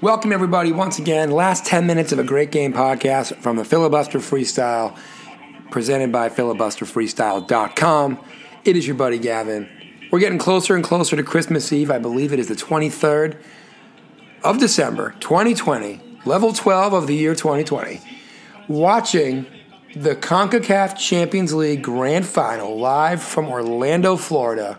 Welcome, everybody, once again. Last 10 minutes of a great game podcast from the Filibuster Freestyle, presented by filibusterfreestyle.com. It is your buddy Gavin. We're getting closer and closer to Christmas Eve. I believe it is the 23rd of December, 2020, level 12 of the year 2020. Watching the CONCACAF Champions League Grand Final live from Orlando, Florida.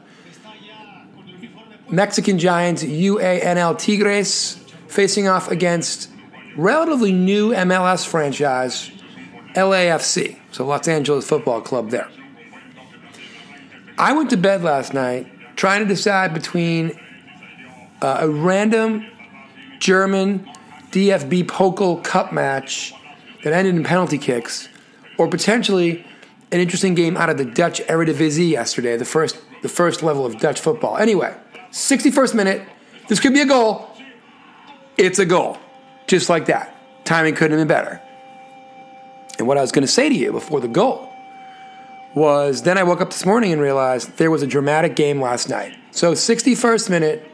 Mexican Giants UANL Tigres facing off against relatively new MLS franchise LAFC, so Los Angeles Football Club there. I went to bed last night trying to decide between uh, a random German DFB Pokal Cup match that ended in penalty kicks, or potentially an interesting game out of the Dutch Eredivisie yesterday, the first the first level of Dutch football. Anyway, 61st minute, this could be a goal. It's a goal, just like that. Timing couldn't have been better. And what I was going to say to you before the goal was then I woke up this morning and realized there was a dramatic game last night. So 61st minute,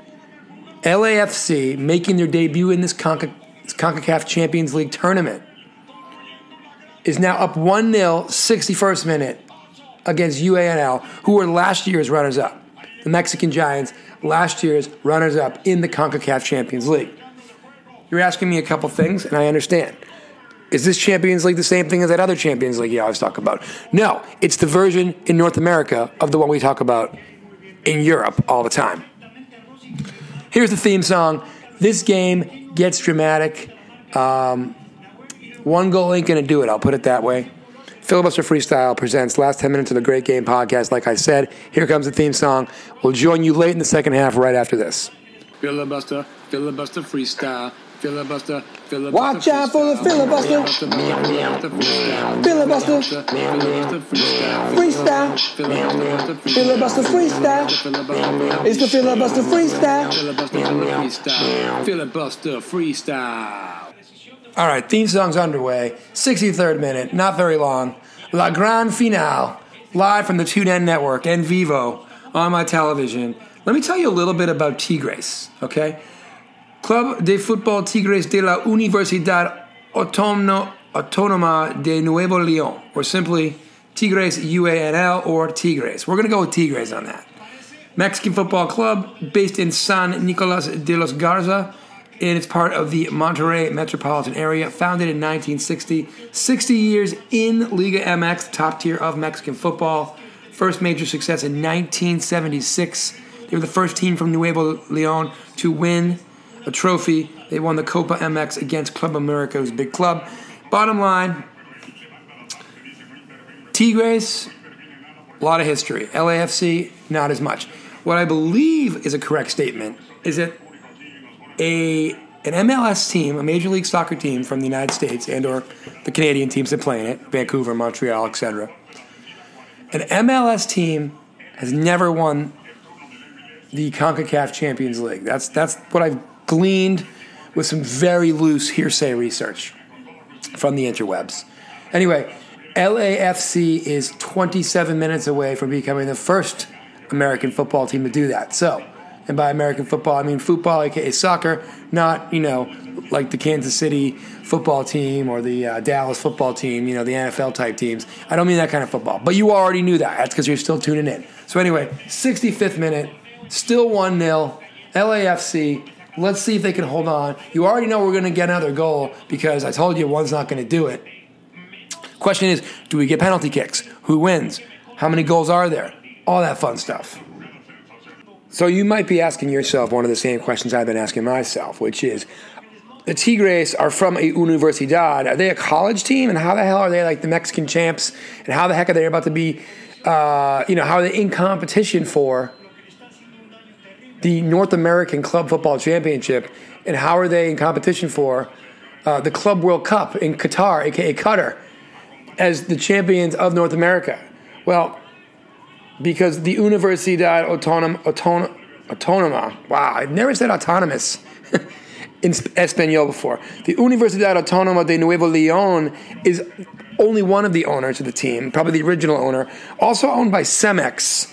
LAFC making their debut in this Conca- CONCACAF Champions League tournament is now up 1 0, 61st minute against UANL, who were last year's runners up. The Mexican Giants, last year's runners up in the CONCACAF Champions League. You're asking me a couple things, and I understand. Is this Champions League the same thing as that other Champions League you always talk about? No, it's the version in North America of the one we talk about in Europe all the time. Here's the theme song. This game gets dramatic. Um, one goal ain't going to do it, I'll put it that way. Filibuster Freestyle presents Last 10 Minutes of the Great Game podcast. Like I said, here comes the theme song. We'll join you late in the second half right after this. Filibuster, filibuster freestyle. Filibuster, filibuster. Watch out for the filibuster. Filibuster. Freestyle. Filibuster freestyle. It's the filibuster freestyle. Filibuster freestyle. All right, theme song's underway. 63rd minute, not very long. La Grande Finale, live from the TuneIn Network and Vivo on my television. Let me tell you a little bit about Tigres, okay? Club de Fútbol Tigres de la Universidad Autónoma de Nuevo León, or simply Tigres UANL or Tigres. We're going to go with Tigres on that. Mexican football club based in San Nicolas de los Garza, and it's part of the Monterrey metropolitan area, founded in 1960. 60 years in Liga MX, top tier of Mexican football. First major success in 1976. They were the first team from Nuevo León to win a trophy. They won the Copa MX against Club America, who's a big club. Bottom line, Tigres, a lot of history. LAFC, not as much. What I believe is a correct statement is that a an MLS team, a Major League Soccer team from the United States and or the Canadian teams that play in it, Vancouver, Montreal, etc. An MLS team has never won the CONCACAF Champions League. That's that's what I've gleaned with some very loose hearsay research from the interwebs. Anyway, LAFC is 27 minutes away from becoming the first American football team to do that. So, and by American football, I mean football, aka soccer, not, you know, like the Kansas City football team or the uh, Dallas football team, you know, the NFL type teams. I don't mean that kind of football, but you already knew that. That's because you're still tuning in. So, anyway, 65th minute, still 1 0, LAFC. Let's see if they can hold on. You already know we're going to get another goal because I told you one's not going to do it. Question is, do we get penalty kicks? Who wins? How many goals are there? All that fun stuff. So you might be asking yourself one of the same questions I've been asking myself, which is the Tigres are from a Universidad. Are they a college team? And how the hell are they like the Mexican champs? And how the heck are they about to be, uh, you know, how are they in competition for the North American Club Football Championship? And how are they in competition for uh, the Club World Cup in Qatar, aka Qatar, as the champions of North America? Well, because the Universidad Autónoma, Autónoma, Autónoma wow, I've never said autonomous in Espanol before. The Universidad Autónoma de Nuevo León is only one of the owners of the team, probably the original owner, also owned by Cemex,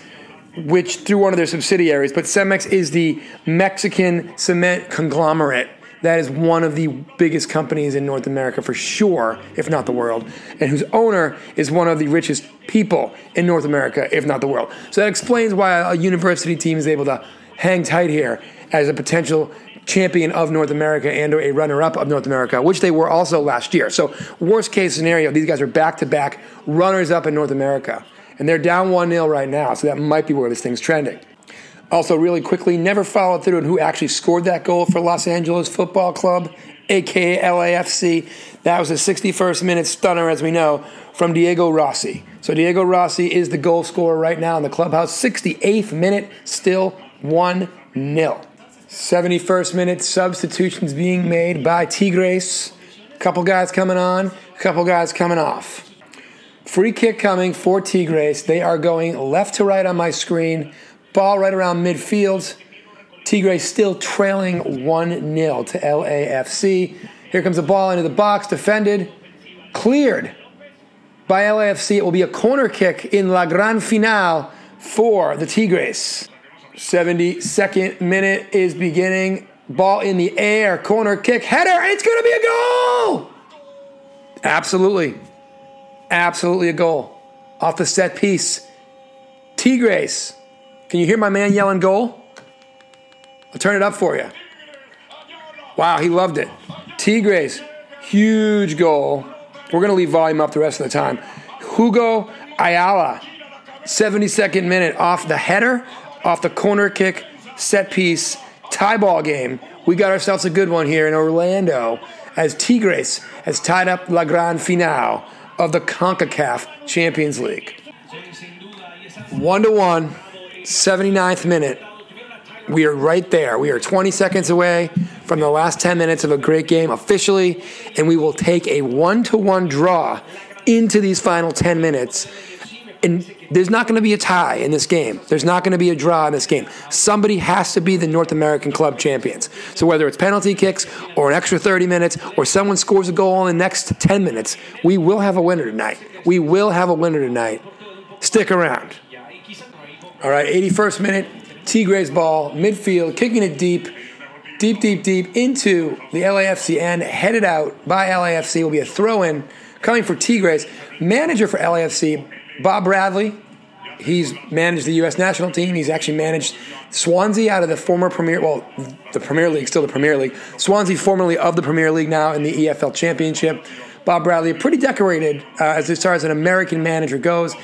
which through one of their subsidiaries, but Cemex is the Mexican cement conglomerate that is one of the biggest companies in North America for sure, if not the world, and whose owner is one of the richest people in North America, if not the world. So that explains why a university team is able to hang tight here as a potential champion of North America and or a runner-up of North America, which they were also last year. So worst case scenario, these guys are back-to-back runners-up in North America. And they're down 1-0 right now, so that might be where this thing's trending. Also, really quickly, never followed through on who actually scored that goal for Los Angeles Football Club, aka LAFC. That was a 61st minute stunner, as we know, from Diego Rossi. So Diego Rossi is the goal scorer right now in the clubhouse. 68th minute, still 1 0. 71st minute, substitutions being made by Tigres. Couple guys coming on, couple guys coming off. Free kick coming for Tigres. They are going left to right on my screen. Ball right around midfield. Tigres still trailing 1 0 to LAFC. Here comes the ball into the box, defended, cleared by LAFC. It will be a corner kick in La Gran Final for the Tigres. 72nd minute is beginning. Ball in the air, corner kick, header. It's going to be a goal! Absolutely. Absolutely a goal. Off the set piece. Tigres can you hear my man yelling goal? I'll turn it up for you. Wow, he loved it. Tigres, huge goal. We're going to leave volume up the rest of the time. Hugo Ayala, 72nd minute off the header, off the corner kick, set piece, tie ball game. We got ourselves a good one here in Orlando as Tigres has tied up La Gran Final of the CONCACAF Champions League. One to one. 79th minute. We are right there. We are 20 seconds away from the last 10 minutes of a great game officially, and we will take a one to one draw into these final 10 minutes. And there's not going to be a tie in this game. There's not going to be a draw in this game. Somebody has to be the North American club champions. So whether it's penalty kicks or an extra 30 minutes or someone scores a goal in the next 10 minutes, we will have a winner tonight. We will have a winner tonight. Stick around. All right, 81st minute, Tigres ball, midfield, kicking it deep, deep, deep, deep into the LAFC end, headed out by LAFC. Will be a throw in coming for Tigres. Manager for LAFC, Bob Bradley. He's managed the U.S. national team. He's actually managed Swansea out of the former Premier, well, the Premier League, still the Premier League. Swansea, formerly of the Premier League, now in the EFL Championship. Bob Bradley, pretty decorated uh, as far as an American manager goes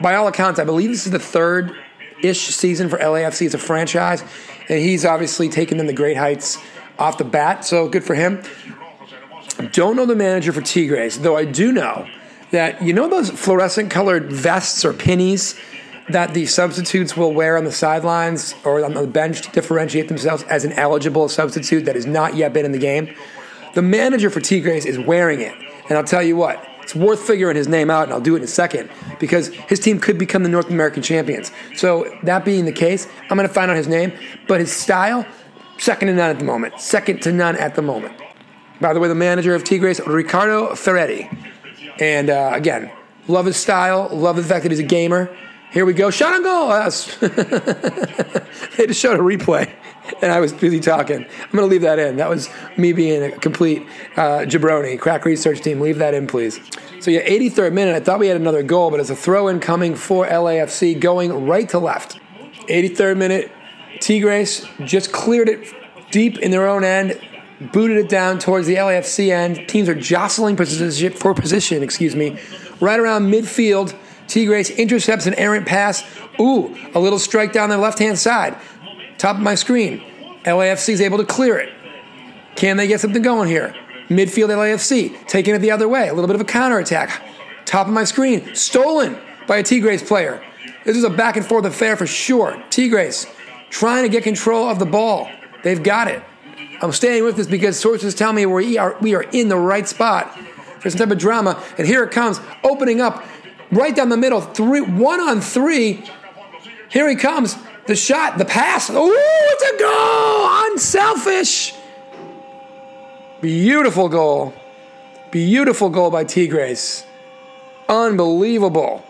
by all accounts, I believe this is the third ish season for LAFC as a franchise, and he's obviously taken them to great heights off the bat. So good for him. Don't know the manager for Tigres, though I do know that you know those fluorescent colored vests or pennies that the substitutes will wear on the sidelines or on the bench to differentiate themselves as an eligible substitute that has not yet been in the game. The manager for Tigres is wearing it, and I'll tell you what, it's worth figuring his name out, and I'll do it in a second because his team could become the North American champions. So, that being the case, I'm going to find out his name, but his style, second to none at the moment. Second to none at the moment. By the way, the manager of Tigres, Ricardo Ferretti. And uh, again, love his style, love the fact that he's a gamer. Here we go. Shot on goal. they just showed a replay and I was busy talking. I'm going to leave that in. That was me being a complete uh, jabroni. Crack research team, leave that in, please. So, yeah, 83rd minute, I thought we had another goal, but it's a throw in coming for LAFC going right to left. 83rd minute, Tigres just cleared it deep in their own end, booted it down towards the LAFC end. Teams are jostling position, for position, excuse me, right around midfield. Tigres intercepts an errant pass. Ooh, a little strike down the left hand side. Top of my screen. LAFC is able to clear it. Can they get something going here? Midfield LAFC taking it the other way. A little bit of a counterattack. Top of my screen. Stolen by a Tigres player. This is a back and forth affair for sure. Tigres trying to get control of the ball. They've got it. I'm staying with this because sources tell me we are, we are in the right spot for some type of drama. And here it comes, opening up right down the middle, three, one on three. Here he comes. The shot, the pass. Ooh, it's a goal! Unselfish. Beautiful goal. Beautiful goal by Tigres. Unbelievable.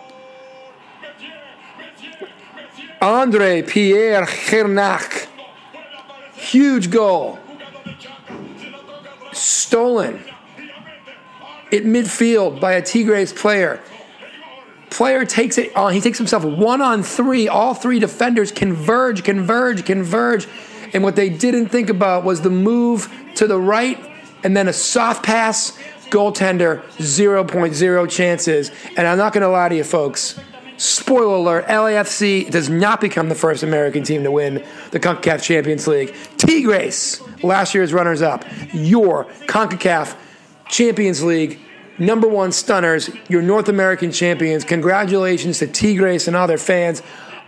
Andre Pierre Gignac. Huge goal. Stolen at midfield by a Tigres player. Player takes it on. He takes himself one on three. All three defenders converge, converge, converge. And what they didn't think about was the move to the right and then a soft pass. Goaltender, 0.0 chances. And I'm not going to lie to you, folks. Spoiler alert, LAFC does not become the first American team to win the CONCACAF Champions League. Tigres, last year's runners up. Your CONCACAF Champions League number one stunners, your North American champions. Congratulations to Tigres and all their fans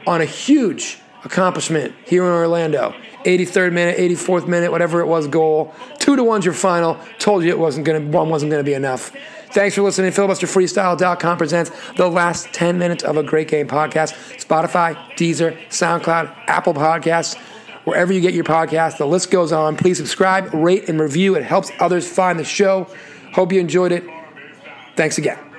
on a huge accomplishment here in Orlando. 83rd minute, 84th minute, whatever it was, goal. Two to one's your final. Told you it wasn't gonna one wasn't gonna be enough. Thanks for listening. FilibusterFreestyle.com presents the last 10 minutes of a great game podcast. Spotify, Deezer, SoundCloud, Apple Podcasts, wherever you get your podcast. The list goes on. Please subscribe, rate, and review. It helps others find the show. Hope you enjoyed it. Thanks again.